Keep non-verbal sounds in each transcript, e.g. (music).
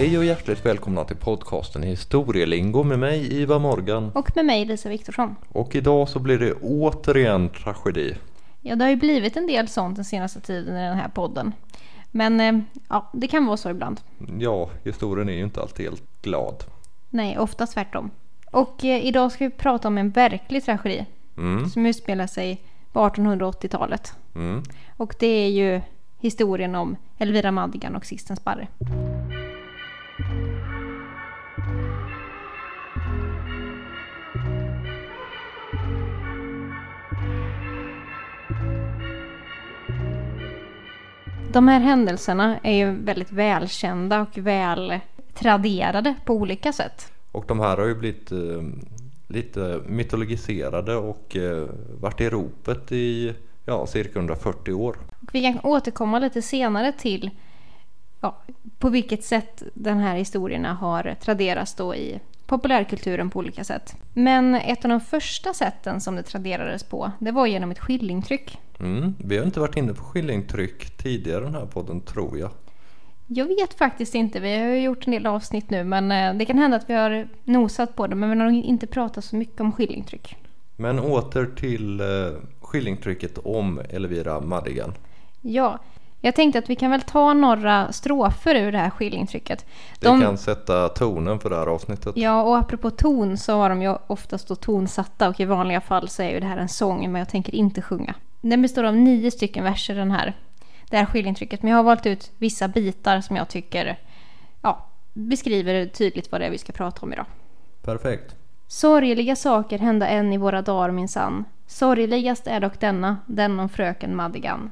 Hej och hjärtligt välkomna till podcasten Historielingo med mig Iva Morgan. Och med mig Lisa Viktorsson. Och idag så blir det återigen tragedi. Ja, det har ju blivit en del sånt den senaste tiden i den här podden. Men eh, ja, det kan vara så ibland. Ja, historien är ju inte alltid helt glad. Nej, ofta tvärtom. Och eh, idag ska vi prata om en verklig tragedi. Mm. Som utspelar sig på 1880-talet. Mm. Och det är ju historien om Elvira Madigan och Sixten Sparre. De här händelserna är ju väldigt välkända och väl traderade på olika sätt. Och de här har ju blivit eh, lite mytologiserade och eh, varit i ropet i ja, cirka 140 år. Och vi kan återkomma lite senare till ja, på vilket sätt den här historierna har traderats då i populärkulturen på olika sätt. Men ett av de första sätten som det traderades på, det var genom ett skillingtryck. Mm. Vi har inte varit inne på skillingtryck tidigare i den här podden tror jag. Jag vet faktiskt inte, vi har ju gjort en del avsnitt nu men eh, det kan hända att vi har nosat på det men vi har nog inte pratat så mycket om skillingtryck. Men åter till eh, skillingtrycket om Elvira Madigan. Ja, jag tänkte att vi kan väl ta några strofer ur det här skillingtrycket. Det kan sätta tonen för det här avsnittet. Ja, och apropå ton så har de ju oftast då tonsatta och i vanliga fall så är ju det här en sång men jag tänker inte sjunga. Den består av nio stycken verser den här, det här skillingtrycket. Men jag har valt ut vissa bitar som jag tycker ja, beskriver tydligt vad det är vi ska prata om idag. Perfekt. Sorgliga saker hända än i våra dagar minsann. Sorgligast är dock denna, den om fröken Madigan.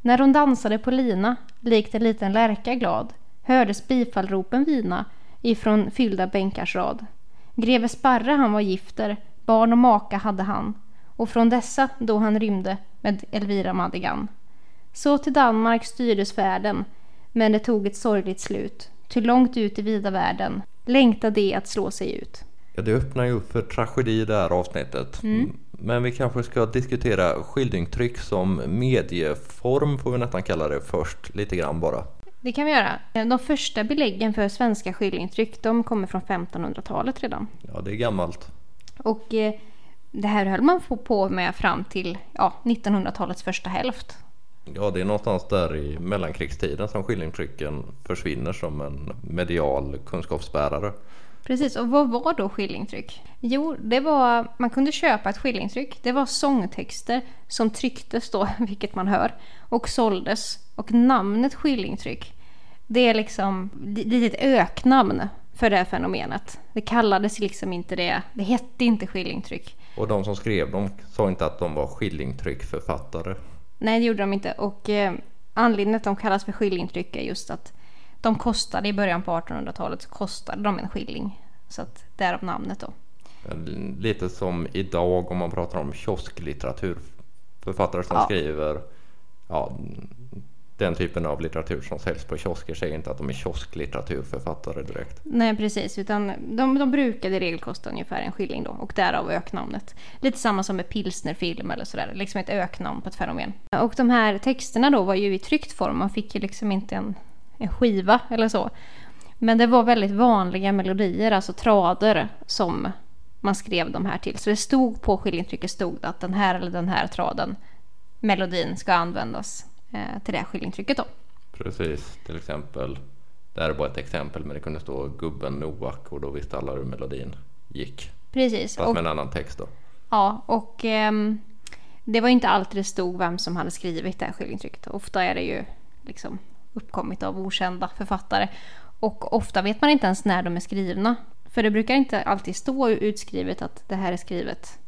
När hon dansade på lina, likt en liten lärka glad, hördes bifallropen vina ifrån fyllda bänkars rad. Greve Sparre han var gifter, barn och maka hade han, och från dessa då han rymde med Elvira Madigan. Så till Danmark styrdes färden, men det tog ett sorgligt slut, ty långt ut i vida världen längtade de att slå sig ut. Ja, det öppnar ju upp för tragedi det här avsnittet. Mm. Men vi kanske ska diskutera skildringtryck som medieform får vi nästan kalla det först lite grann bara. Det kan vi göra. De första beläggen för svenska skillingtryck de kommer från 1500-talet redan. Ja, det är gammalt. Och eh, det här höll man på med fram till ja, 1900-talets första hälft. Ja, det är någonstans där i mellankrigstiden som skillingtrycken försvinner som en medial kunskapsbärare. Precis, och vad var då skillingtryck? Jo, det var, man kunde köpa ett skillingtryck. Det var sångtexter som trycktes då, (laughs) vilket man hör, och såldes. Och namnet skillingtryck, det är liksom lite ett öknamn för det här fenomenet. Det kallades liksom inte det, det hette inte skillingtryck. Och de som skrev dem sa inte att de var skillingtryckförfattare. Nej, det gjorde de inte. Och eh, anledningen till att de kallas för skillingtryck är just att de kostade i början på 1800-talet så kostade de en skilling. Så att därav namnet då. Lite som idag om man pratar om kiosklitteratur. Författare som Ja. skriver ja, den typen av litteratur som säljs på kiosker säger inte att de är kiosklitteraturförfattare direkt. Nej, precis. Utan de, de brukade i regel kosta ungefär en skilling då. Och därav öknamnet. Lite samma som med pilsnerfilm eller sådär. Liksom ett öknamn på ett fenomen. Och de här texterna då var ju i tryckt form. Man fick ju liksom inte en, en skiva eller så. Men det var väldigt vanliga melodier, alltså trader, som man skrev de här till. Så det stod på skillingtrycket stod att den här eller den här traden, melodin, ska användas till det här skillingtrycket då. Precis, till exempel. Det här är bara ett exempel men det kunde stå gubben Novak och då visste alla hur melodin gick. Precis. Fast Och, med en annan text då. ja, och ehm, det var ju inte alltid det stod vem som hade skrivit det här skillingtrycket. Ofta är det ju liksom uppkommit av okända författare. Och ofta vet man inte ens när de är skrivna. För det brukar inte alltid stå utskrivet att det här är skrivet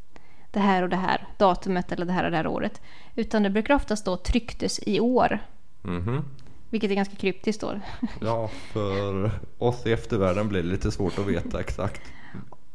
det här och det här datumet eller det här och det här året. Utan det brukar ofta stå trycktes i år. Mhm. Vilket är ganska kryptiskt då. (laughs) Ja, för oss i eftervärlden blir det lite svårt att veta exakt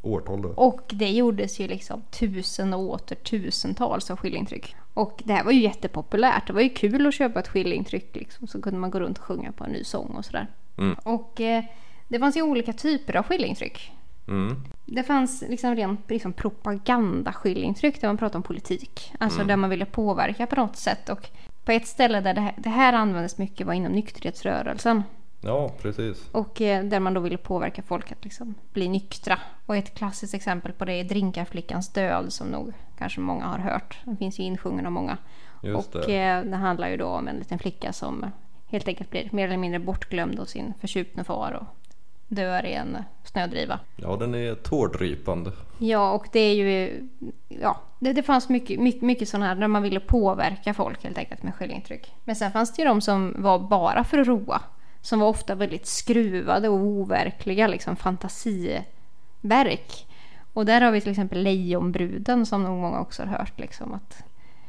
årtal då. Och det gjordes ju liksom tusen och åter tusentals av skillingtryck. Och det här var ju jättepopulärt. Det var ju kul att köpa ett skillingtryck liksom. Så kunde man gå runt och sjunga på en ny sång och sådär. Mm. Och eh, det fanns ju olika typer av skillingtryck. Mm. Det fanns liksom rent liksom propagandaskillingtryck där man pratade om politik. Alltså där man ville påverka på något sätt. Och på ett ställe där det här, det här användes mycket var inom nykterhetsrörelsen. Ja, precis. Och eh, där man då ville påverka folk att liksom bli nyktra. Och ett klassiskt exempel på det är Drinkarflickans död som nog kanske många har hört. Den finns ju insjungen av många. Just och det. eh, det handlar ju då om en liten flicka som helt enkelt blir mer eller mindre bortglömd av sin förtjupne far och dör i en snödriva. Ja, den är tårdrypande. Ja, och det är ju... Ja, det, det fanns mycket, mycket, mycket sådana här där man ville påverka folk helt enkelt med självintryck. Men sen fanns det ju de som var bara för att roa. Som var ofta väldigt skruvade och overkliga, liksom fantasiverk. Och där har vi till exempel Lejonbruden som nog många också har hört. Liksom, att,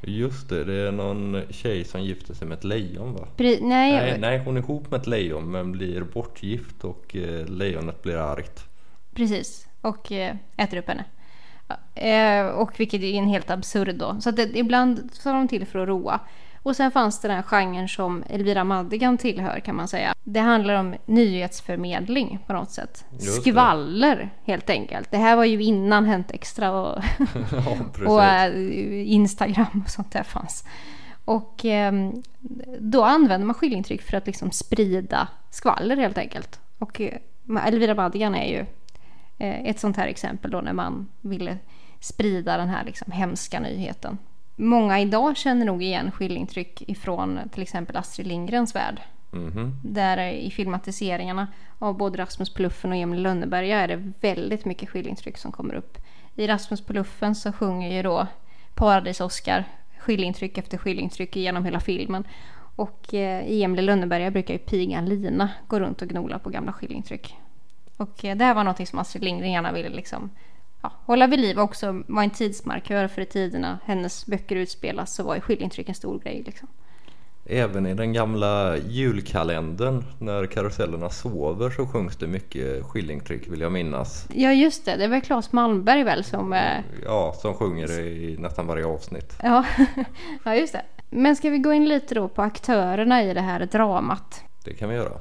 Just det, det är någon tjej som gifter sig med ett lejon va? Pri- nej, Nej, nej, hon är ihop med ett lejon men blir bortgift och eh, lejonet blir argt. Precis, och eh, äter upp henne. Eh, och vilket är en helt absurd då. Så att det, ibland tar de till för att roa. Och sen fanns det den här genren som Elvira Madigan tillhör kan man säga. Det handlar om nyhetsförmedling på något sätt. Skvaller helt enkelt. Det här var ju innan Hänt Extra och, (laughs) ja, och eh, Instagram och sånt där fanns. Och eh, då använder man skilintryck för att liksom sprida skvaller helt enkelt. Och eh, Elvira Madigan är ju eh, ett sånt här exempel då när man ville sprida den här liksom hemska nyheten. Många idag känner nog igen skilintryck ifrån till exempel Astrid Lindgrens värld. Mhm. Där i filmatiseringarna av både Rasmus på luffen och Emil Lönneberga är det väldigt mycket skilintryck som kommer upp. I Rasmus på luffen så sjunger ju då Paradis-Oskar skilintryck efter skilintryck genom hela filmen. Och eh, i Emil Lönneberga brukar ju pigan Lina gå runt och gnola på gamla skilintryck. Och eh, det här var något som Astrid Lindgren gärna ville liksom, ja, hålla vid liv också var en tidsmarkör för i tiderna hennes böcker utspelas så var ju skilintryck en stor grej. Liksom. Även i den gamla julkalendern när karusellerna sover så sjungs det mycket skillingtryck vill jag minnas. Ja just det, det var Claes Malmberg väl som... Eh, Ja, som sjunger i nästan varje avsnitt. ja, (laughs) ja, just det. Men ska vi gå in lite då på aktörerna i det här dramat? Det kan vi göra.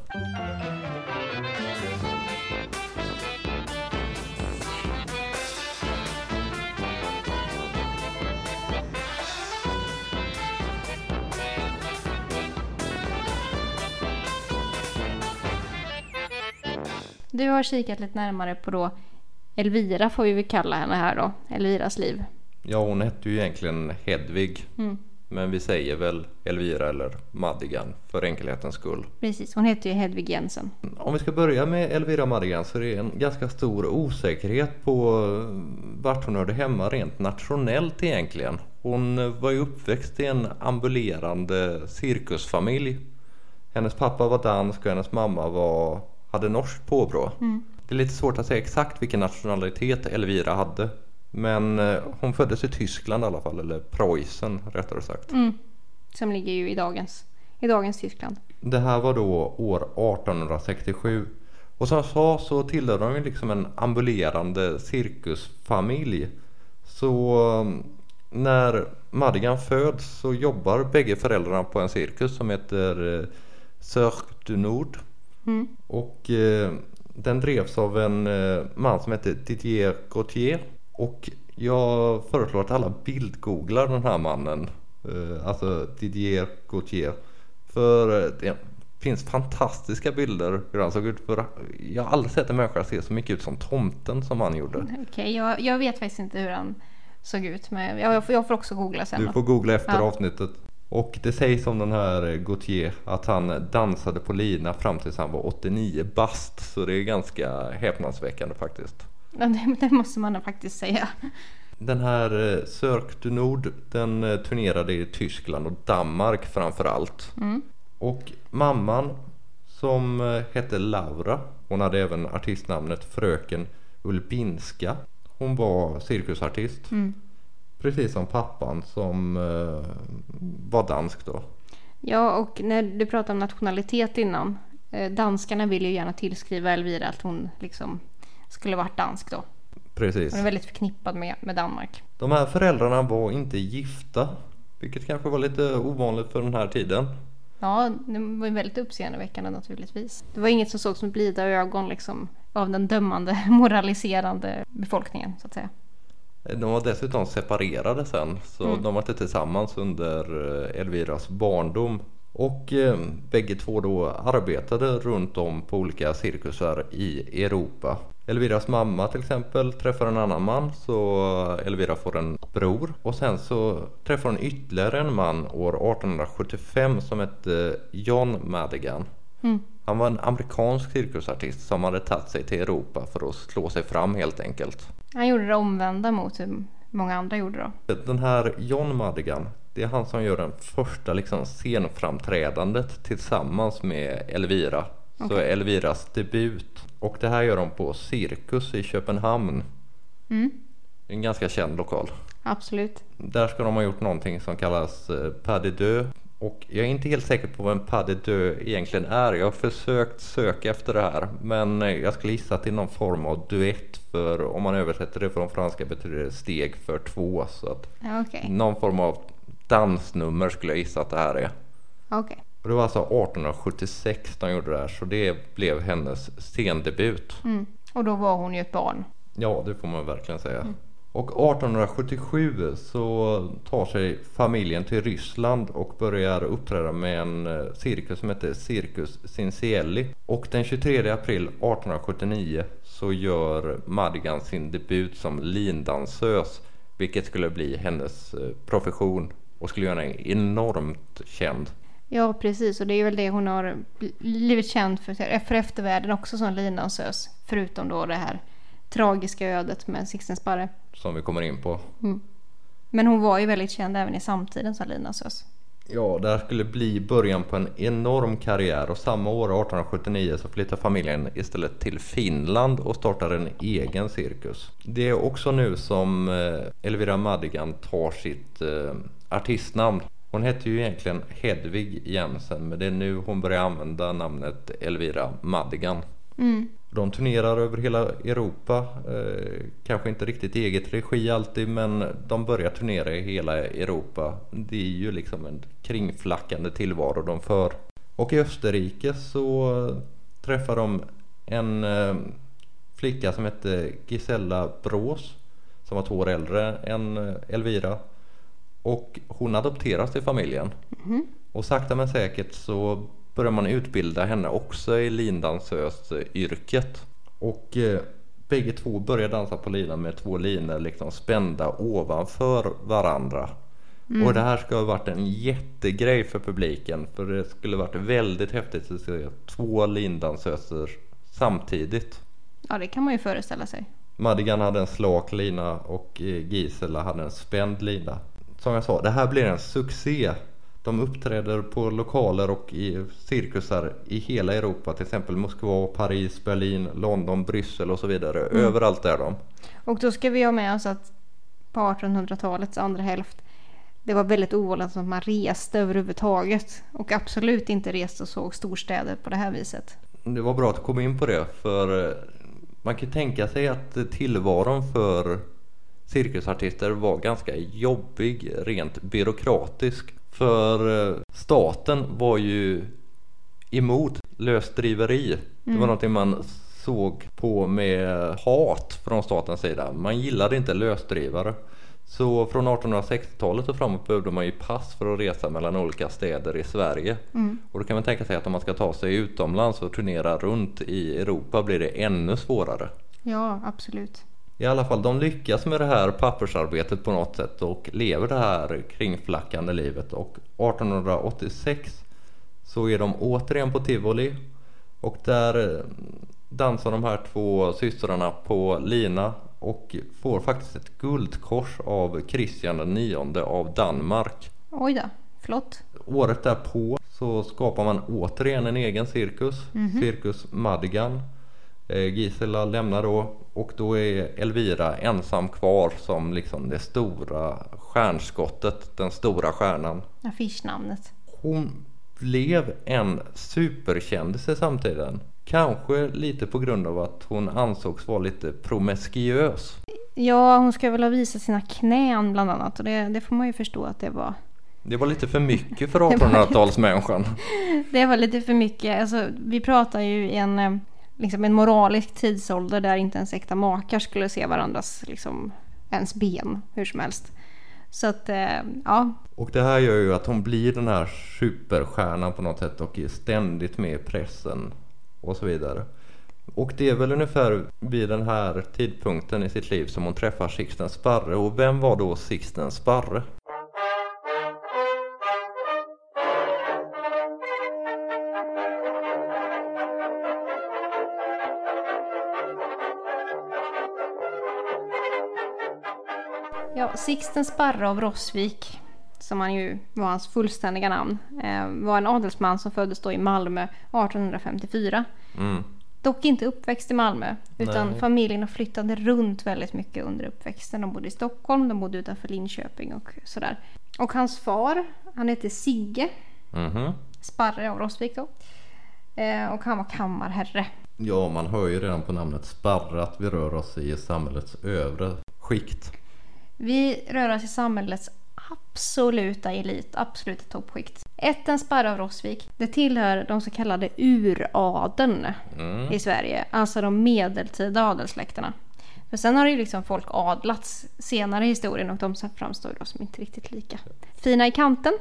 Du har kikat lite närmare på då Elvira får vi väl kalla henne här då, Elviras liv. Ja, hon hette ju egentligen Hedvig. Mm. Men vi säger väl Elvira eller Madigan för enkelhetens skull. Precis, hon heter ju Hedvig Jensen. Om vi ska börja med Elvira Madigan så är det en ganska stor osäkerhet på vart hon hörde hemma rent nationellt egentligen. Hon var ju uppväxt i en ambulerande cirkusfamilj. Hennes pappa var dansk och hennes mamma var, hade norskt påbrå. Det är lite svårt att säga exakt vilken nationalitet Elvira hade. Men eh, hon föddes i Tyskland i alla fall, eller Preussen rättare sagt. Mm. Som ligger ju i dagens, i dagens Tyskland. Det här var då år 1867. Och som jag sa så tillhörde de ju liksom en ambulerande cirkusfamilj. Så um, när Madigan föds så jobbar bägge föräldrarna på en cirkus som heter eh, Cirque du Nord. Mm. Och eh, den drevs av en eh, man som hette Didier Gautier. Och jag föreslår att alla bildgooglar den här mannen. Eh, alltså Didier Gautier. För eh, det finns fantastiska bilder hur han såg ut. För jag har aldrig sett en människa se så mycket ut som tomten som han gjorde. Okej, jag, jag vet faktiskt inte hur han såg ut. Men jag, får- jag får också googla sen. Du får googla efter Ja. avsnittet. Och det sägs om den här Gautier att han dansade på lina fram tills han var 89 bast. Så det är ganska häpnadsväckande faktiskt. Ja, det, det måste man faktiskt säga. Den här eh, Cirque du Nord den eh, turnerade i Tyskland och Danmark framför allt. Mm. Och mamman som eh, hette Laura, hon hade även artistnamnet Fröken Ulbinska. Hon var cirkusartist. Mm. Precis som pappan som eh, var dansk då. Ja, och när du pratade om nationalitet innan. Eh, danskarna vill ju gärna tillskriva Elvira att hon liksom skulle varit dansk då. Precis. Hon är väldigt förknippad med, med Danmark. De här föräldrarna var inte gifta. Vilket kanske var lite ovanligt för den här tiden. Ja, det var ju väldigt uppseendeväckande naturligtvis. Det var inget som såg som blida ögon liksom av den dömande, (laughs) moraliserande befolkningen så att säga. De var dessutom separerade sen så Mm. de var inte tillsammans under eh, Elviras barndom. Och eh, bägge två då arbetade runt om på olika cirkusar i Europa. Elviras mamma till exempel träffar en annan man så Elvira får en bror. Och sen så träffar hon ytterligare en man år 1875 som hette John Madigan. Mm. Han var en amerikansk cirkusartist som hade tagit sig till Europa för att slå sig fram helt enkelt. Han gjorde det omvända mot hur många andra gjorde då. Den här John Madigan, det är han som gör den första liksom scenframträdandet tillsammans med Elvira. Så Okej. Elviras debut. Och det här gör de på Cirkus i Köpenhamn. Mm. En ganska känd lokal. Absolut. Där ska de ha gjort någonting som kallas eh, pas de deux. Och jag är inte helt säker på vad en pas de deux egentligen är. Jag har försökt söka efter det här. Men eh, jag skulle gissa att det är någon form av duett. För om man översätter det från franska betyder det steg för två. Så att Okej. någon form av dansnummer skulle jag gissa att det här är. Okej. Och det var alltså 1876 de gjorde det här. Så det blev hennes scendebut. Mm. Och då var hon ju ett barn. Ja, det får man verkligen säga. Och 1877 så tar sig familjen till Ryssland och börjar uppträda med en eh, cirkus som heter Cirkus Cincielli. Och den 23 april 1879 så gör Madigan sin debut som lindansös. Vilket skulle bli hennes eh, profession och skulle göra henne enormt känd. Ja, precis. Och det är väl det hon har bl- blivit känd för, för eftervärlden också som lindansös. Förutom då det här tragiska ödet med Sixten Sparre. Som vi kommer in på. Men hon var ju väldigt känd även i samtiden som lindansös. Ja, det här skulle bli början på en enorm karriär och samma år 1879 så flyttar familjen istället till Finland och startar en egen cirkus. Det är också nu som eh, Elvira Madigan tar sitt eh, artistnamn. Hon hette ju egentligen Hedvig Jensen men det är nu hon börjar använda namnet Elvira Madigan. Mm. De turnerar över hela Europa, eh, kanske inte riktigt i eget regi alltid men de börjar turnera i hela Europa. Det är ju liksom en kringflackande tillvaro de för. Och i Österrike så träffar de en eh, flicka som hette Gisella Brås som var två år äldre än eh, Elvira. Och hon adopteras till familjen. Och sakta men säkert så börjar man utbilda henne också i lindansös-yrket. Och eh, bägge två börjar dansa på linan med två linor liksom spända ovanför varandra. Och det här ska ha varit en jättegrej för publiken för det skulle varit väldigt häftigt att se två lindansöser samtidigt. Ja, det kan man ju föreställa sig. Madigan hade en slak lina och eh, Gisela hade en spänd lina. Som jag sa, det här blir en succé. De uppträder på lokaler och i cirkusar i hela Europa, till exempel Moskva, Paris, Berlin, London, Bryssel och så vidare. Överallt är de. Och då ska vi ha med oss att på 1800-talets andra hälft det var väldigt ovanligt att man reste överhuvudtaget. Och absolut inte reste och såg storstäder på det här viset. Det var bra att du kom in på det för eh, man kan tänka sig att tillvaron för cirkusartister var ganska jobbig rent byråkratisk. För eh, staten var ju emot lösdriveri. Det var någonting man såg på med hat från statens sida. Man gillade inte lösdrivare. Så från 1860-talet och framåt behövde man ju pass för att resa mellan olika städer i Sverige. Och då kan man tänka sig att om man ska ta sig utomlands och turnera runt i Europa blir det ännu svårare. Ja, absolut. I alla fall, de lyckas med det här pappersarbetet på något sätt och lever det här kringflackande livet. Och 1886 så är de återigen på tivoli och där eh, dansar de här två systrarna på lina och får faktiskt ett guldkors av Kristian nionde av Danmark. Oj då, flott. Året därpå så skapar man återigen en egen cirkus, Cirkus Madigan. Eh, Gisela lämnar då och då är Elvira ensam kvar som liksom det stora stjärnskottet, den stora stjärnan. Affischnamnet. Hon blev en superkändis i samtiden. Kanske lite på grund av att hon ansågs vara lite promiskuös. Ja, hon ska väl ha visat sina knän bland annat. Och det, det får man ju förstå att det var. Det var lite för (laughs) mycket för 1800-talsmänniskan. (laughs) Det var lite för mycket. Alltså, vi pratar ju i en, eh, liksom en moralisk tidsålder där inte ens äkta makar skulle se varandras, liksom, ens ben hur som helst. Så att, eh, ja. Och det här gör ju att hon blir den här superstjärnan på något sätt och är ständigt med i pressen och så vidare. Och det är väl ungefär vid den här tidpunkten i sitt liv som hon träffar Sixten Sparre. Och vem var då Sixten Sparre? Sixten Sparre av Rosvik, som han ju var hans fullständiga namn, eh, var en adelsman som föddes då i Malmö 1854. Mm. Dock inte uppväxt i Malmö, utan Nej. familjen flyttade runt väldigt mycket under uppväxten. De bodde i Stockholm, de bodde utanför Linköping och sådär. Och hans far, han hette Sigge Mhm. Sparre av Rosvik då. Eh, och han var kammarherre. Ja, man hör ju redan på namnet Sparre att vi rör oss i samhällets övre skikt. Vi rör oss i samhällets absoluta elit, absoluta toppskikt. Ätten Sparre av Rosvik, det tillhör de så kallade uradeln Mm. i Sverige. Alltså de medeltida adelssläkterna. För sen har ju liksom folk adlats senare i historien och de framstår då som inte riktigt lika fina i kanten.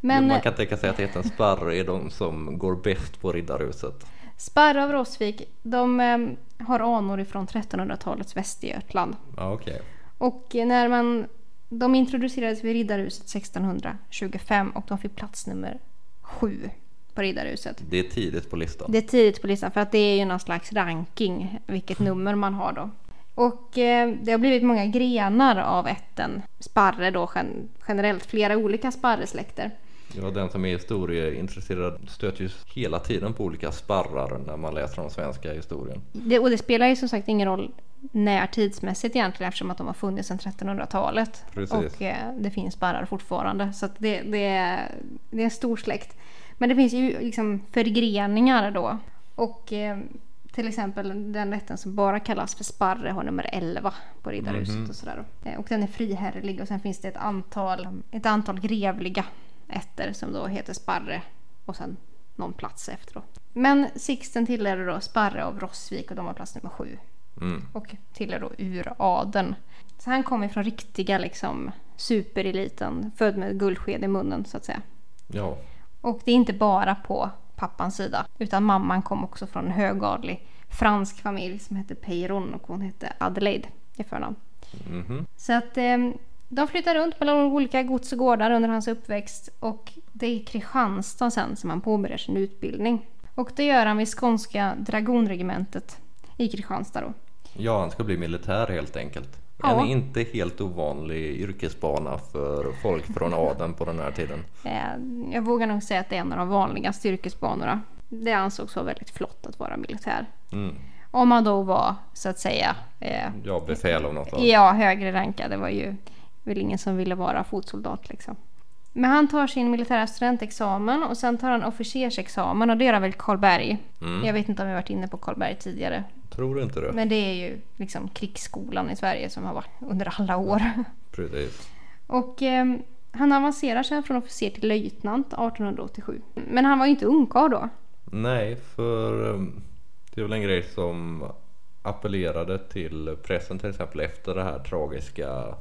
Men Man kan tänka sig att ätten Sparre är de som går bäst på Riddarhuset. Sparre av Rosvik, de eh, har anor ifrån 1300-talets Västergötland. Okej. Och när man, de introducerades vid Riddarhuset 1625 och de fick plats nummer sju på Riddarhuset. Det är tidigt på listan. Det är tidigt på listan för att det är ju någon slags ranking vilket nummer man har då. Och eh, det har blivit många grenar av ätten sparre då gen- generellt, flera olika sparresläkter. Ja, den som är historieintresserad stöter ju hela tiden på olika sparrar när man läser om svenska historien. Det, och det spelar ju som sagt ingen roll när tidsmässigt egentligen eftersom att de har funnits sedan 1300-talet. Precis. Och eh, det finns sparrar fortfarande. Så det, det, är, det är en stor släkt. Men det finns ju liksom förgreningar då. Och eh, till exempel den rätten som bara kallas för sparre har nummer 11 på Riddarhuset Mhm. och sådär. Eh, Och den är friherrlig och sen finns det ett antal, ett antal grevliga ätter som då heter sparre och sen någon plats efter då. Men Sixten tillhörde då Sparre av Rossvik och de var plats nummer sju. Mm. Och tillhör då uradeln. Så han kommer från riktiga liksom supereliten, född med guldsked i munnen så att säga. Ja, Och det är inte bara på pappans sida, utan mamman kom också från en högadlig fransk familj som hette Peyron och hon hette Adelaide i förnamn. mhm. Så att eh, de flyttar runt mellan olika gods och gårdar under hans uppväxt och det är i Kristianstad sen som han påbörjar sin utbildning. Och det gör han vid skånska dragonregementet i Kristianstad då. Ja, han ska bli militär helt enkelt. Ja. En inte helt ovanlig yrkesbana för folk från (laughs) adeln på den här tiden. Eh, jag vågar nog säga att det är en av de vanligaste yrkesbanorna. Det ansågs vara väldigt flott att vara militär. Mm. Om man då var så att säga eh, Ja, befäl av något slag. Ja, högre rankad. Det var ju väl ingen som ville vara fotsoldat liksom. Men han tar sin militära studentexamen och sen tar han officersexamen och det gör han väl Karlberg. Mm. Jag vet inte om jag varit inne på Karlberg tidigare. Tror du inte det? Men det är ju liksom krigsskolan i Sverige som har varit under alla år. (laughs) Precis. Och eh, han avancerar sen från officer till löjtnant 1887. Men han var ju inte ungkarl då. Nej, för um, det är väl en grej som appellerade till pressen till exempel efter det här tragiska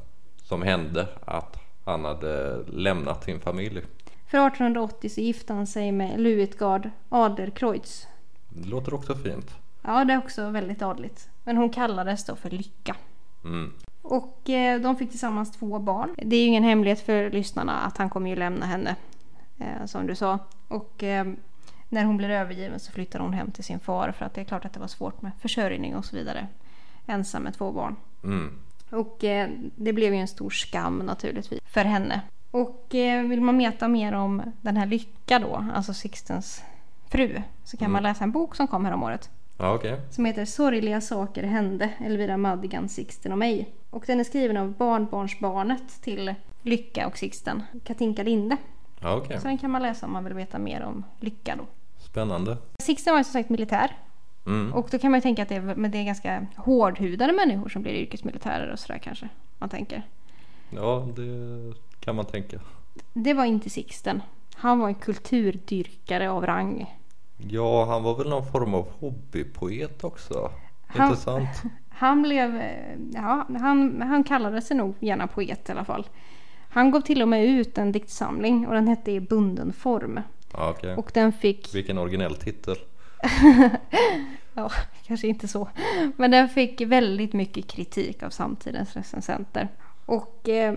som hände att han hade lämnat sin familj. För 1880 så gifte han sig med Luitgard Adlercreutz. Det låter också fint. Ja, det är också väldigt adligt. Men hon kallades då för Lycka. Mm. Och eh, de fick tillsammans två barn. Det är ju ingen hemlighet för lyssnarna att han kommer ju lämna henne. Eh, som du sa. Och eh, när hon blir övergiven så flyttar hon hem till sin far. För att det är klart att det var svårt med försörjning och så vidare. Ensam med två barn. Mm. Och det blev ju en stor skam naturligtvis för henne. Och vill man veta mer om den här Lycka då, alltså Sixtens fru, så kan man läsa en bok som kom här om året. Ja, okej. Som heter Sorgliga saker hände, Elvira Madigan, Sixten och mig. Och den är skriven av barnbarnsbarnet till Lycka och Sixten, Katinka Linde. Ja, okej. Så den kan man läsa om man vill veta mer om Lycka då. Spännande. Sixten var ju som sagt militär. Mm. Och då kan man ju tänka att det är, men det är ganska hårdhudade människor som blir yrkesmilitärer och sådär kanske. Man tänker. Ja, det kan man tänka. Det var inte Sixten. Han var en kulturdyrkare av rang. Ja, han var väl någon form av hobbypoet också. Han- Intressant. Han blev, ja, han, han kallade sig nog gärna poet i alla fall. Han gav till och med ut en diktsamling och den hette I bunden form. Ja, okej. Och den fick, Vilken originell titel. (laughs) ja kanske inte så, men den fick väldigt mycket kritik av samtidens recensenter. Och eh,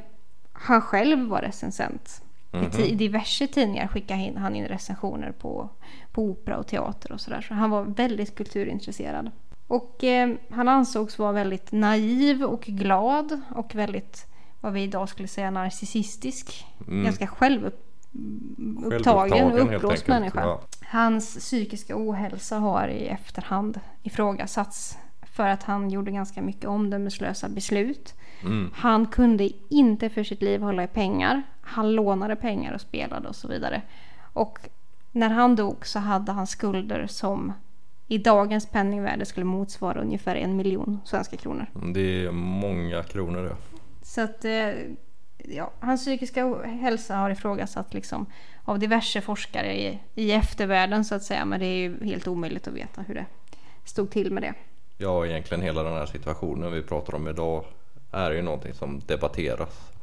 han själv var recensent. I Mhm. ti- diverse tidningar skickade in, han in recensioner på, på opera och teater och sådär. Så han var väldigt kulturintresserad. Och eh, han ansågs vara väldigt naiv och glad och väldigt, vad vi idag skulle säga, narcissistisk. Mm. Ganska självupptagen Självupptagen, och uppblåst människa. ja. Hans psykiska ohälsa har i efterhand ifrågasatts för att han gjorde ganska mycket omdömeslösa beslut. Mm. Han kunde inte för sitt liv hålla i pengar. Han lånade pengar och spelade och så vidare. Och när han dog så hade han skulder som i dagens penningvärde skulle motsvara ungefär en miljon svenska kronor. Det är många kronor det. Så att eh, ja, hans psykiska hälsa har ifrågasatt liksom av diverse forskare i, i eftervärlden så att säga. Men det är ju helt omöjligt att veta hur det stod till med det. Ja, egentligen hela den här situationen vi pratar om idag är ju någonting som debatteras.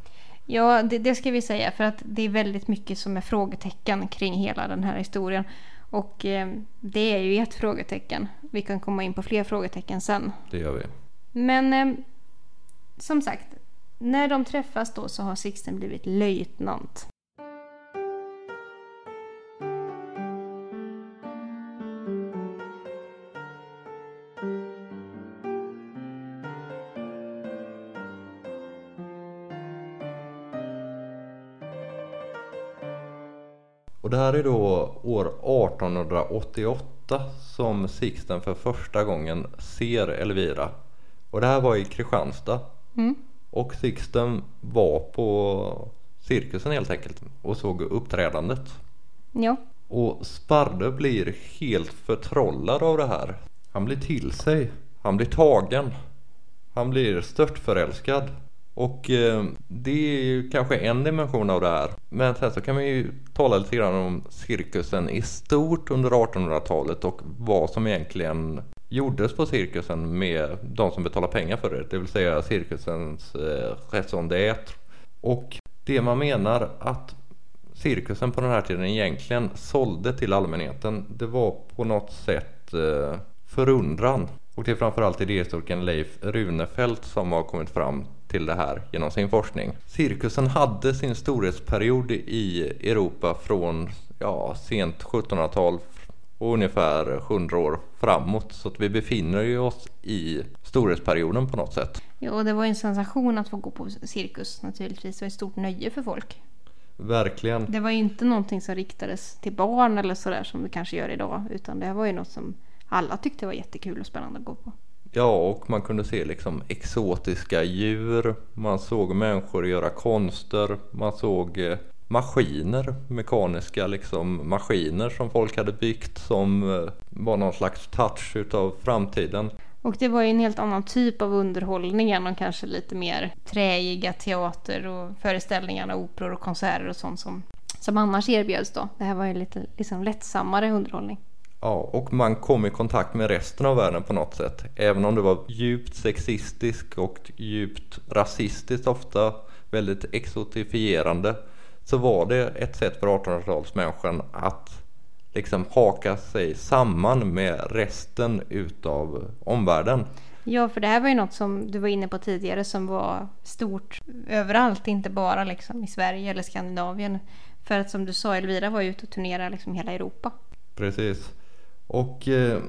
Ja, det, det ska vi säga för att det är väldigt mycket som är frågetecken kring hela den här historien. Och eh, det är ju ett frågetecken. Vi kan komma in på fler frågetecken sen. Det gör vi. Men eh, som sagt, när de träffas då så har Sixten blivit löjtnant. Det här är då år 1888 som Sixten för första gången ser Elvira. Och det här var i Kristianstad. Mm. Och Sixten var på cirkusen helt enkelt och såg uppträdandet. Ja, Och Sparre blir helt förtrollad av det här. Han blir till sig. Han blir tagen. Han blir störtförälskad. Och eh, det är ju kanske en dimension av det här. Men sen så kan vi ju tala lite grann om cirkusen i stort under 1800-talet och vad som egentligen gjordes på cirkusen med de som betalar pengar för det. Det vill säga cirkusens eh, raison d'être. Och det man menar att cirkusen på den här tiden egentligen sålde till allmänheten det var på något sätt eh, förundran. Och det är framförallt idéhistorikern Leif Runefelt som har kommit fram till det här genom sin forskning. Cirkusen hade sin storhetsperiod i Europa från ja, sent 1700-tal och ungefär 100 år framåt. Så att vi befinner ju oss i storhetsperioden på något sätt. ja och det var en sensation att få gå på cirkus naturligtvis och ett stort nöje för folk. Verkligen. Det var ju inte någonting som riktades till barn eller sådär som det kanske gör idag. Utan det var ju något som alla tyckte var jättekul och spännande att gå på. Ja, och man kunde se liksom exotiska djur. Man såg människor göra konster. Man såg eh, maskiner, mekaniska liksom maskiner som folk hade byggt som eh, var någon slags touch utav framtiden. Och det var ju en helt annan typ av underhållning än de kanske lite mer träiga teater och föreställningarna, operor och konserter och sånt som, som annars erbjöds då. Det här var ju lite liksom lättsammare underhållning. Ja, och man kom i kontakt med resten av världen på något sätt. Även om det var djupt sexistiskt och djupt rasistiskt ofta, väldigt exotifierande, så var det ett sätt för 1800-talsmänniskan att liksom haka sig samman med resten utav omvärlden. Ja, för det här var ju något som du var inne på tidigare som var stort överallt, inte bara liksom i Sverige eller Skandinavien. För att som du sa, Elvira var ute och turnerade liksom hela Europa. Precis. Och eh,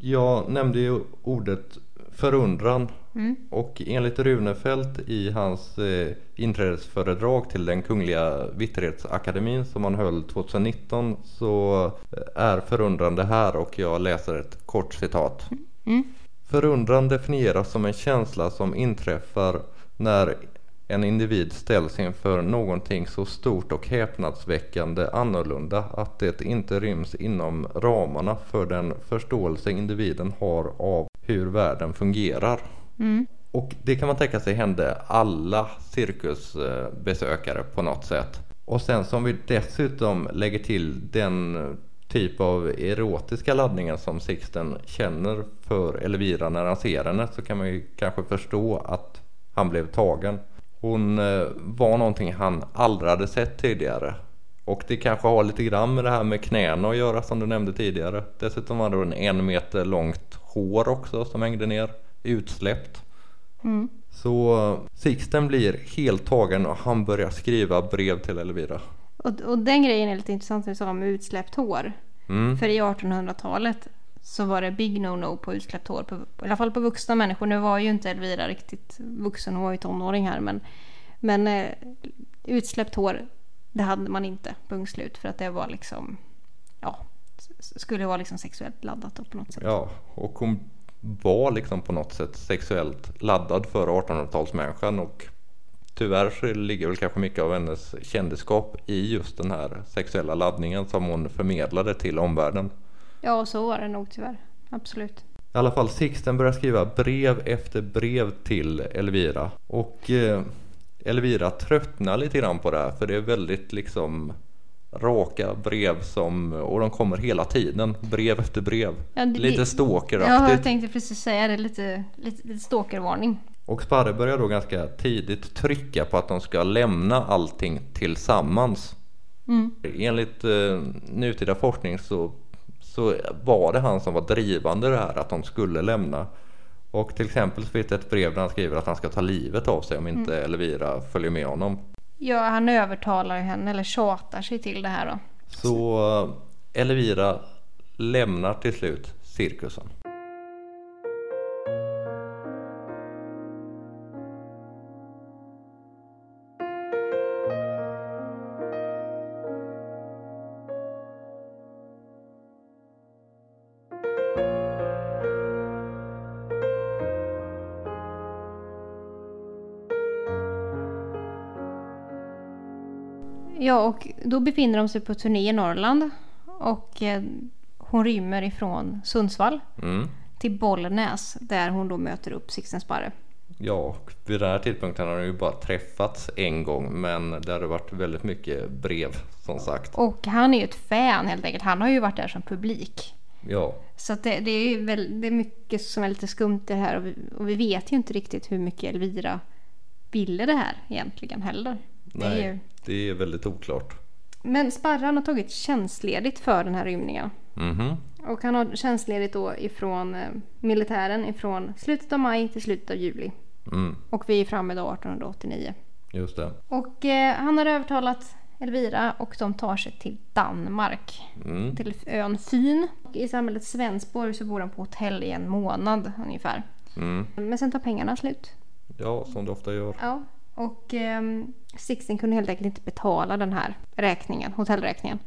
jag nämnde ju ordet förundran. Mm. Och enligt Runefelt i hans eh, inträdesföredrag till den Kungliga Vitterhetsakademin som han höll 2019 så eh, är förundran det här och jag läser ett kort citat. Mm. Förundran definieras som en känsla som inträffar när en individ ställs inför någonting så stort och häpnadsväckande annorlunda att det inte ryms inom ramarna för den förståelse individen har av hur världen fungerar. Mm. Och det kan man tänka sig hände alla cirkusbesökare på något sätt. Och sen som vi dessutom lägger till den typ av erotiska laddningen som Sixten känner för Elvira när han ser henne så kan man ju kanske förstå att han blev tagen. Hon eh, var någonting han aldrig hade sett tidigare. Och det kanske har lite grann med det här med knäna att göra som du nämnde tidigare. Dessutom hade hon en meter långt hår också som hängde ner utsläppt. Mm. Så Sixten blir helt tagen och han börjar skriva brev till Elvira. Och, och den grejen är lite intressant som du sa med utsläppt hår. Mm. För i 1800-talet så var det big no-no på utsläppt hår. På, I alla fall på vuxna människor. Nu var ju inte Elvira riktigt vuxen, hon var ju tonåring här. Men, men eh, utsläppt hår, det hade man inte. Punkt slut. För att det var liksom, ja, skulle vara liksom sexuellt laddat då på något sätt. Ja, och hon var liksom på något sätt sexuellt laddad för 1800-talsmänniskan och tyvärr så ligger väl kanske mycket av hennes kändisskap i just den här sexuella laddningen som hon förmedlade till omvärlden. Ja, så var det nog tyvärr. Absolut. I alla fall Sixten börjar skriva brev efter brev till Elvira och eh, Elvira tröttnar lite grann på det här för det är väldigt liksom raka brev som och de kommer hela tiden brev efter brev. Ja, det- lite Ja, stalkeraktigt. jag tänkte precis säga det. Lite, lite, lite stalkervarning. Och Sparre börjar då ganska tidigt trycka på att de ska lämna allting tillsammans. Mm. Enligt eh, nutida forskning så, så var det han som var drivande det här att de skulle lämna. Och till exempel så finns det ett brev där han skriver att han ska ta livet av sig om inte Elvira följer med honom. Ja, han övertalar henne eller tjatar sig till det här då. Så eh, Elvira lämnar till slut cirkusen. Då befinner de sig på turné i Norrland. Och eh, hon rymmer ifrån Sundsvall Mm. till Bollnäs där hon då möter upp Sixten Sparre. Ja, och vid den här tidpunkten har de ju bara träffats en gång men det hade varit väldigt mycket brev som sagt. Och han är ju ett fan helt enkelt. Han har ju varit där som publik. Ja, Så det, det är ju väl, det är mycket som är lite skumt det här. Och vi, och vi vet ju inte riktigt hur mycket Elvira ville det här egentligen heller. Det är nej, ju... det är väldigt oklart. Men Sparran har tagit tjänstledigt för den här rymningen. Mhm, Och han har tjänstledigt då ifrån eh, militären ifrån slutet av maj till slutet av juli. mm, Och vi är framme då 1889. just det. Och eh, han har övertalat Elvira och de tar sig till Danmark. Mm, Till ön Fyn. Och I samhället Svensborg så bor de på hotell i en månad ungefär. mm. Men sen tar pengarna slut. Ja, som det ofta gör. Ja. Och eh, Sixten kunde helt enkelt inte betala den här räkningen, hotellräkningen.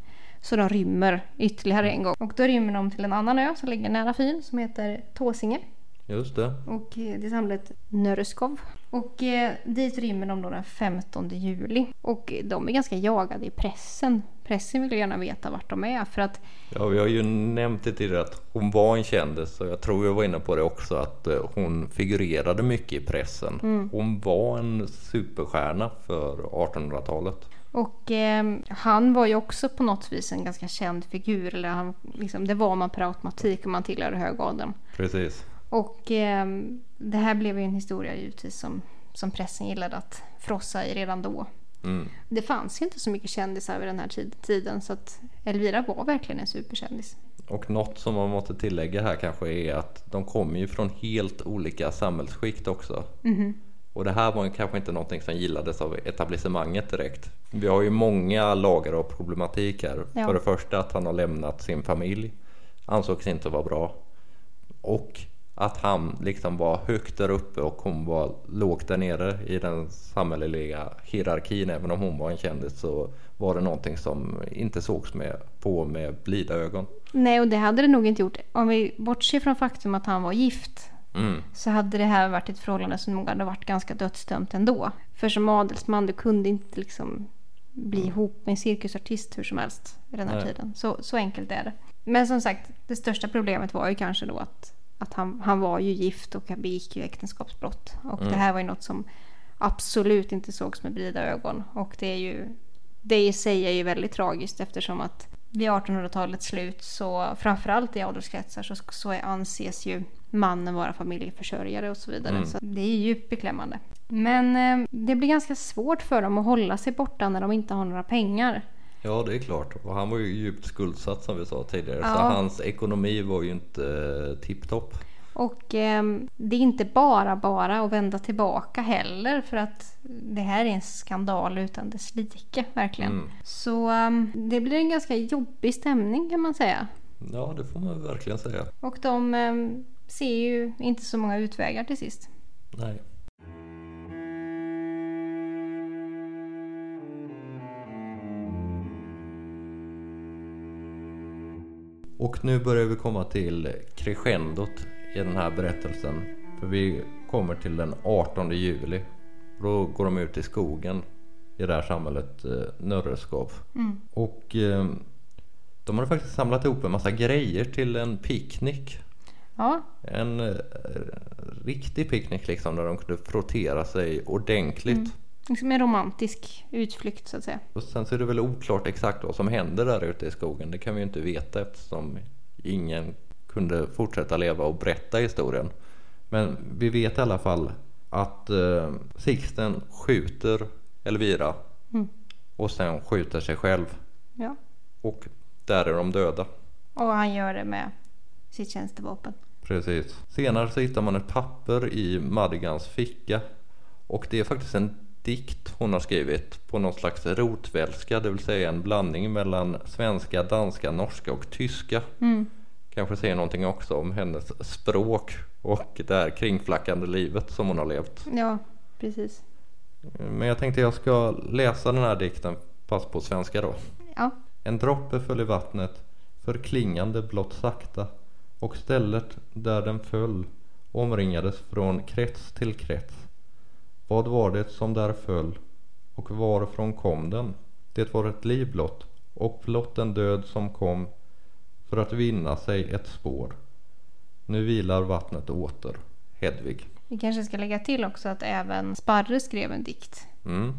Så de rymmer ytterligare en gång. Och då rymmer de till en annan ö som ligger nära Fyn som heter Tåsinge. Just det. Och eh, det är samhället Nörreskov. Och eh, dit rymmer de då den 15 juli. Och de är ganska jagade i pressen. Pressen vill gärna veta vart de är för att Ja, vi har ju nämnt det tidigare att hon var en kändis och jag tror jag var inne på det också att eh, hon figurerade mycket i pressen. Hon var en superstjärna för 1800-talet. Och eh, han var ju också på något vis en ganska känd figur. Eller han, liksom, det var man per automatik om man tillhörde högadeln. Precis. Och eh, det här blev ju en historia givetvis som, som pressen gillade att frossa i redan då. Mm. Det fanns ju inte så mycket kändisar vid den här tid- tiden så att Elvira var verkligen en superkändis. Och något som man måste tillägga här kanske är att de kommer ju från helt olika samhällsskikt också. Och det här var kanske inte någonting som gillades av etablissemanget direkt. Vi har ju många lager av problematik här. Ja. För det första att han har lämnat sin familj. Ansågs inte vara bra. Och att han liksom var högt där uppe och hon var lågt där nere i den samhälleliga hierarkin. Även om hon var en kändis så var det någonting som inte sågs med, på med blida ögon. Nej, och det hade det nog inte gjort. Om vi bortser från faktum att han var gift Mm. så hade det här varit ett förhållande som nog hade varit ganska dödsdömt ändå. För som adelsman, du kunde inte liksom bli ihop med en cirkusartist hur som helst i den här Nej. tiden. Så, så enkelt är det. Men som sagt, det största problemet var ju kanske då att, att han, han var ju gift och han begick ju äktenskapsbrott. Och det här var ju något som absolut inte sågs med blida ögon. Och det är ju det i sig är ju väldigt tragiskt eftersom att vid 1800-talets slut så framförallt i adelskretsar så, så är, anses ju mannen vara familjeförsörjare och så vidare. Mm. Så det är djupt beklämmande. Men eh, det blir ganska svårt för dem att hålla sig borta när de inte har några pengar. Ja, det är klart. Och han var ju djupt skuldsatt som vi sa tidigare. Ja. Så hans ekonomi var ju inte eh, tipptopp. Och eh, det är inte bara bara att vända tillbaka heller för att det här är en skandal utan dess like, verkligen. Mm. Så eh, det blir en ganska jobbig stämning kan man säga. Ja, det får man verkligen säga. Och de eh, ser ju inte så många utvägar till sist. Nej. Och nu börjar vi komma till crescendot i den här berättelsen. För vi kommer till den 18 juli. Då går de ut i skogen i det här samhället eh, Nörreskov. Och eh, de har faktiskt samlat ihop en massa grejer till en picknick. Ja, En eh, riktig picknick liksom där de kunde frottera sig ordentligt. Liksom en romantisk utflykt så att säga. Och sen så är det väl oklart exakt vad som händer där ute i skogen. Det kan vi ju inte veta eftersom ingen kunde fortsätta leva och berätta historien. Men vi vet i alla fall att eh, Sixten skjuter Elvira och sen skjuter sig själv. Ja. Och där är de döda. Och han gör det med sitt tjänstevapen. Precis. Senare så hittar man ett papper i Madigans ficka. Och det är faktiskt en dikt hon har skrivit på någon slags rotvälska, det vill säga en blandning mellan svenska, danska, norska och tyska. Kanske säger någonting också om hennes språk och det här kringflackande livet som hon har levt. Ja, precis. Men jag tänkte jag ska läsa den här dikten, fast på svenska då. Ja. En droppe föll i vattnet, förklingande blott sakta och stället där den föll omringades från krets till krets. Vad var det som där föll och varifrån kom den? Det var ett liv blott och blott en död som kom för att vinna sig ett spår. Nu vilar vattnet åter. Hedvig. Vi kanske ska lägga till också att även Sparre skrev en dikt Mm.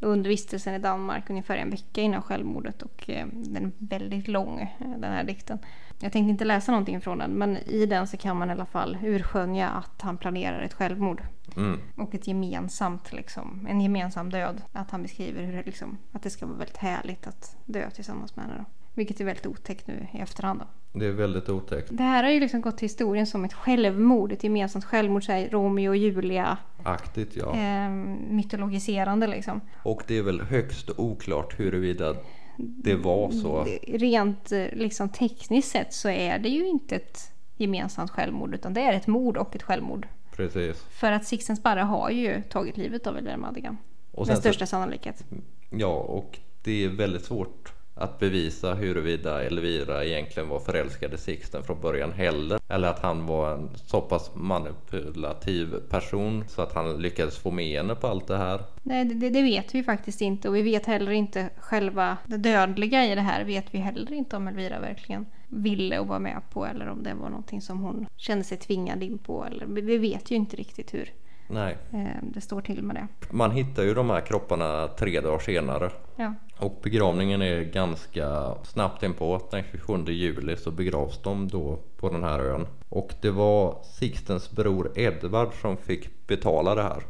under vistelsen i Danmark ungefär en vecka innan självmordet och eh, den är väldigt lång eh, den här dikten. Jag tänkte inte läsa någonting från den men i den så kan man i alla fall urskönja att han planerar ett självmord Mm. och ett gemensamt liksom, en gemensam död. Att han beskriver hur det liksom, att det ska vara väldigt härligt att dö tillsammans med henne då. Vilket är väldigt otäckt nu i efterhand då. Det är väldigt otäckt. Det här har ju liksom gått till historien som ett självmord, ett gemensamt självmord, så här, Romeo och Julia Aktigt ja. eh, mytologiserande liksom. Och det är väl högst oklart huruvida det var så. Rent eh, liksom tekniskt sett så är det ju inte ett gemensamt självmord utan det är ett mord och ett självmord. Precis. För att Sixten Sparre har ju tagit livet av Elvira Madigan. Och Med sen största sannolikhet. Ja, och det är väldigt svårt att bevisa huruvida Elvira egentligen var förälskad i Sixten från början heller. Eller att han var en så pass manipulativ person så att han lyckades få med henne på allt det här. Nej, det, det vet vi faktiskt inte och vi vet heller inte själva det dödliga i det här vet vi heller inte om Elvira verkligen ville och var med på eller om det var någonting som hon kände sig tvingad in på. Eller, vi vet ju inte riktigt hur Nej, eh, det står till med det. man hittar ju de här kropparna tre dagar senare. Ja, Och begravningen är ganska snabbt inpå. Den 27 juli så begravs de då på den här ön. Och det var Sixtens bror Edvard som fick betala det här.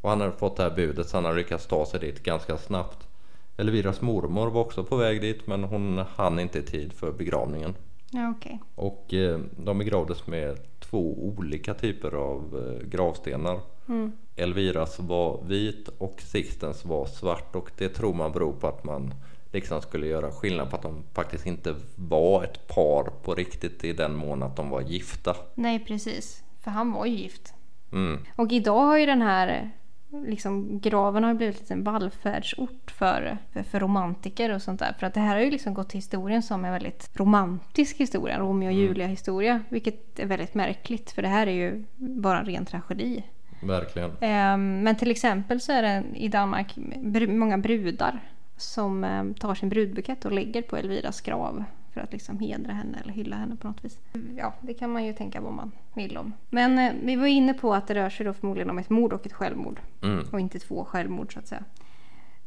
Och han hade fått det här budet så han hade lyckats ta sig dit ganska snabbt. Elviras mormor var också på väg dit men hon hann inte i tid för begravningen. ja okej. Och eh, de begravdes med två olika typer av eh, gravstenar. Elviras var vit och Sixtens var svart och det tror man beror på att man liksom skulle göra skillnad på att de faktiskt inte var ett par på riktigt i den mån att de var gifta. Nej, precis. För han var ju gift. Mm. Och idag har ju den här liksom, graven har blivit en vallfärdsort för, för, för romantiker och sånt där. För att det här har ju liksom gått till historien som en väldigt romantisk historia, Romeo och Julia historia. Vilket är väldigt märkligt för det här är ju bara en ren tragedi. Verkligen. Ehm, Men till exempel så är det i Danmark många brudar som ehm, tar sin brudbukett och lägger på Elviras grav för att liksom hedra henne eller hylla henne på något vis. Ja, det kan man ju tänka vad man vill om. Men eh, vi var inne på att det rör sig då förmodligen om ett mord och ett självmord. Mm. Och inte två självmord så att säga.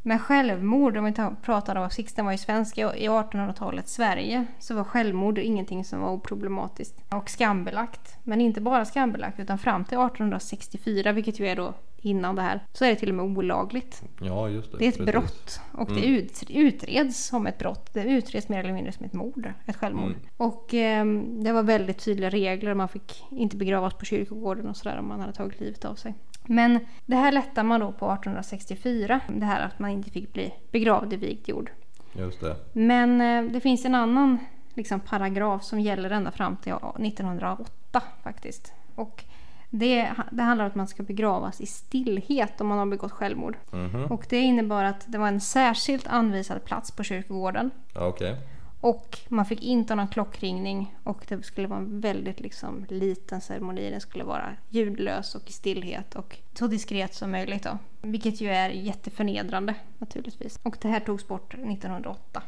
Men självmord, om vi tar, pratar om Sixten var ju svensk i i 1800-talets Sverige så var självmord ingenting som var oproblematiskt och skambelagt. Men inte bara skambelagt utan fram till 1864 vilket ju är då innan det här så är det till och med olagligt. Ja, just det. Det är ett precis. brott och det ut, utreds som ett brott. Det utreds mer eller mindre som ett mord, ett självmord. Mm. Och ehm, det var väldigt tydliga regler. Man fick inte begravas på kyrkogården och sådär om man hade tagit livet av sig. Men det här lättar man då på 1864. Det här att man inte fick bli begravd i vigd jord. Just det. Men eh, det finns en annan liksom, paragraf som gäller ända fram till ja, 1908 faktiskt. Och det, det handlar om att man ska begravas i stillhet om man har begått självmord. Mhm. Och det innebar att det var en särskilt anvisad plats på kyrkogården. Okej. Och man fick inte någon klockringning och det skulle vara en väldigt liksom, liten ceremoni. Den skulle vara ljudlös och i stillhet och så diskret som möjligt. Då. Vilket ju är jätteförnedrande naturligtvis. Och det här togs bort 1908.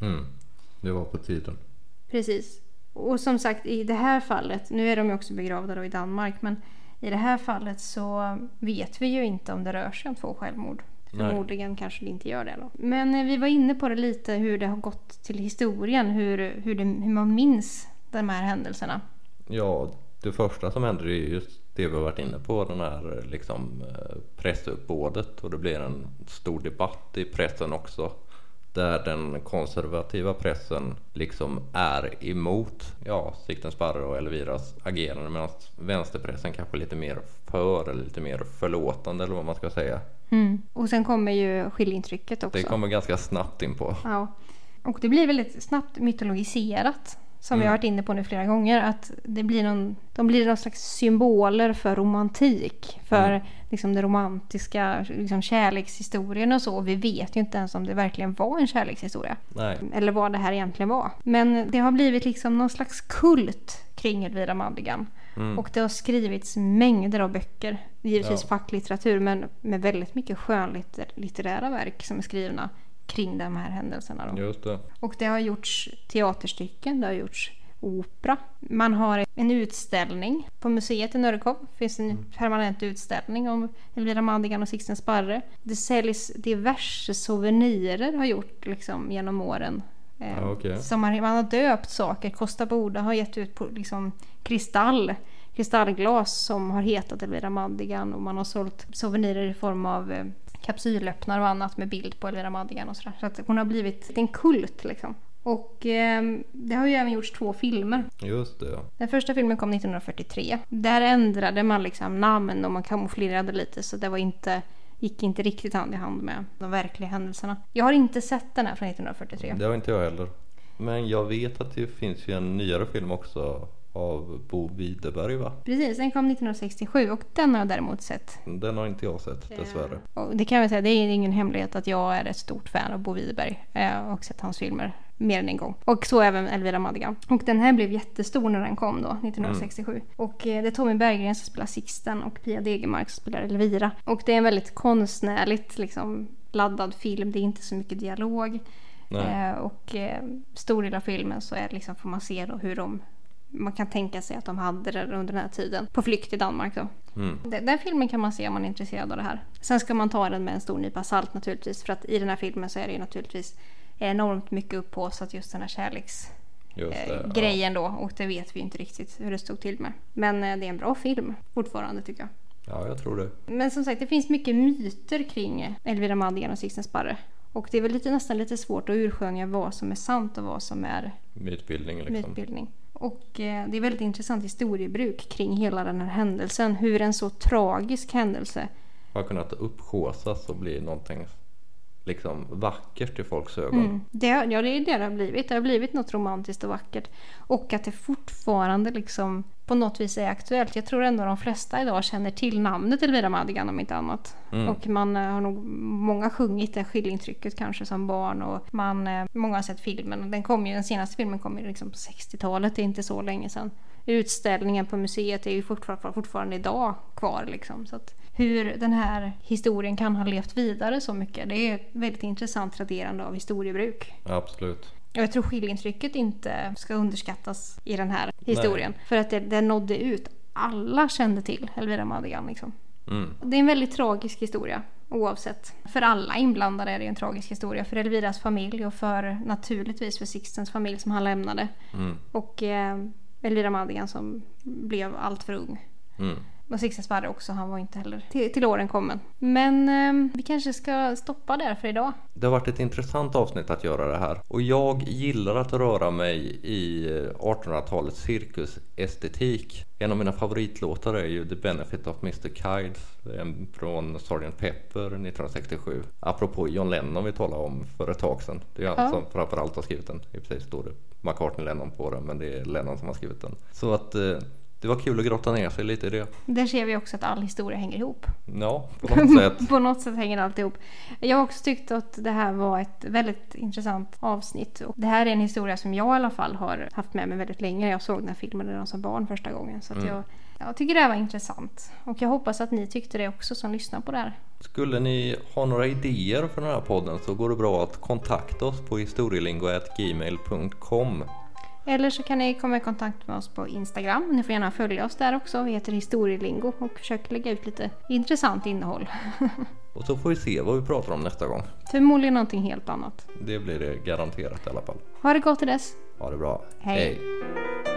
Mm. Det var på tiden. Precis. Och som sagt i det här fallet, nu är de ju också begravda då i Danmark, men i det här fallet så vet vi ju inte om det rör sig om två självmord. Nej. Förmodligen kanske det inte gör det då. Men eh, vi var inne på det lite hur det har gått till historien, hur, hur, det, hur man minns de här händelserna. Ja, det första som händer är just det vi har varit inne på, den här eh, liksom eh, pressuppbådet och det blir en stor debatt i pressen också. Där den konservativa pressen liksom är emot ja, Sikten Sparre och Elviras agerande medan vänsterpressen kanske är lite mer för eller lite mer förlåtande eller vad man ska säga. Mm. Och sen kommer ju skiljeintrycket också. Det kommer ganska snabbt in på. Ja. Och det blir väldigt snabbt mytologiserat. Som vi har varit inne på nu flera gånger. Att det blir någon, de blir någon slags symboler för romantik. För liksom det romantiska, liksom kärlekshistorien och så. Och vi vet ju inte ens om det verkligen var en kärlekshistoria. Nej, Eller vad det här egentligen var. Men det har blivit liksom någon slags kult kring Elvira Madigan. Och det har skrivits mängder av böcker. Givetvis Ja. facklitteratur men med väldigt mycket skönlitterära verk som är skrivna kring de här händelserna. Då. just det. Och det har gjorts teaterstycken, det har gjorts opera. Man har en utställning på museet i Nörrekov. Det finns en permanent utställning om Elvira Madigan och Sixten Sparre. Det säljs diverse souvenirer har gjort liksom genom åren. Eh, okej. Som man, man har döpt saker. Costa Boda har gett ut på liksom kristall kristallglas som har hetat Elvira Madigan och man har sålt souvenirer i form av eh, kapsylöppnare och annat med bild på Elvira Madigan och sådär. Så att hon har blivit en kult liksom. Och eh, det har ju även gjorts två filmer. Just det. Den första filmen kom 1943. Där ändrade man liksom namn och man kamouflerade lite så det var inte, gick inte riktigt hand i hand med de verkliga händelserna. Jag har inte sett den här från 1943. Det har inte jag heller. Men jag vet att det finns ju en nyare film också av Bo Widerberg va? Precis, den kom 1967 och den har jag däremot sett. Den har inte jag sett dessvärre. Och det kan jag säga, det är ingen hemlighet att jag är ett stort fan av Bo Widerberg eh, och sett hans filmer mer än en gång. Och så även Elvira Madigan. Och den här blev jättestor när den kom då, 1967. Och eh, det är Tommy Berggren som spelar Sixten och Pia Degermark som spelar Elvira. Och det är en väldigt konstnärligt liksom, laddad film, det är inte så mycket dialog. Eh, och eh, stor del av filmen så är liksom, får man se då hur de man kan tänka sig att de hade det under den här tiden på flykt i Danmark då. Mm. Den, den filmen kan man se om man är intresserad av det här. Sen ska man ta den med en stor nypa salt naturligtvis för att i den här filmen så är det ju naturligtvis enormt mycket upphaussat just den här kärleks Just eh, grejen då och det vet vi inte riktigt hur det stod till med. Men eh, det är en bra film fortfarande tycker jag. Ja. ja, jag tror det. Men som sagt det finns mycket myter kring Elvira Madigan och Sixten Sparre. Och det är väl lite, nästan lite svårt att urskönja vad som är sant och vad som är Mytbildning liksom. mytbildning. Och eh, det är väldigt intressant historiebruk kring hela den här händelsen. Hur en så tragisk händelse Har kunnat upphaussas och bli någonting liksom vackert i folks ögon. Mm. Det, ja, det är det det har blivit. Det har blivit något romantiskt och vackert. Och att det fortfarande liksom på något vis är aktuellt. Jag tror ändå de flesta idag känner till namnet Elvira Madigan om inte annat. Mm. Och man eh, har nog många sjungit det skiljeintrycket kanske som barn och man, eh, många har sett filmen. Den, kom ju, den senaste filmen kom ju liksom på 60-talet, det är inte så länge sedan. Utställningen på museet är ju fortfarande, fortfarande idag kvar liksom. Så att hur den här historien kan ha levt vidare så mycket. Det är ett väldigt intressant traderande av historiebruk. Absolut. Och jag tror skiljeintrycket inte ska underskattas i den här historien. För att det, det nådde ut. Alla kände till Elvira Madigan liksom. Mm. Det är en väldigt tragisk historia oavsett. För alla inblandade är det en tragisk historia. För Elviras familj och för naturligtvis för Sixtens familj som han lämnade. Mm. Och eh, Elvira Madigan som blev allt för ung. Mm. Och Sixten Sparre också, han var inte heller till, till åren kommen. Men eh, vi kanske ska stoppa där för idag. Det har varit ett intressant avsnitt att göra det här och jag gillar att röra mig i 1800-talets cirkusestetik. En av mina favoritlåtar är ju The Benefit of Mr. Kydes från Sgt. Pepper 1967. Apropå John Lennon vi talade om för ett tag sedan. Det är han ja. som framförallt har skrivit den. I och för sig står det McCartney Lennon på den men det är Lennon som har skrivit den. Så att eh, det var kul att grotta ner sig lite i det. Där ser vi också att all historia hänger ihop. Ja, på (laughs) något sätt. på något sätt hänger allt ihop. Jag har också tyckt att det här var ett väldigt intressant avsnitt. Och det här är en historia som jag i alla fall har haft med mig väldigt länge. Jag såg den här filmen redan som barn första gången. Så mm. jag, jag tycker det här var intressant. Och jag hoppas att ni tyckte det också som lyssnar på det här. Skulle ni ha några idéer för den här podden så går det bra att kontakta oss på historielingo.gmail.com eller så kan ni komma i kontakt med oss på Instagram. Ni får gärna följa oss där också. Vi heter Historielingo och försöker lägga ut lite intressant innehåll. (laughs) och så får vi se vad vi pratar om nästa gång. Förmodligen någonting helt annat. Det blir det garanterat i alla fall. Ha det gott till dess. Ha det bra. Hej. Hej.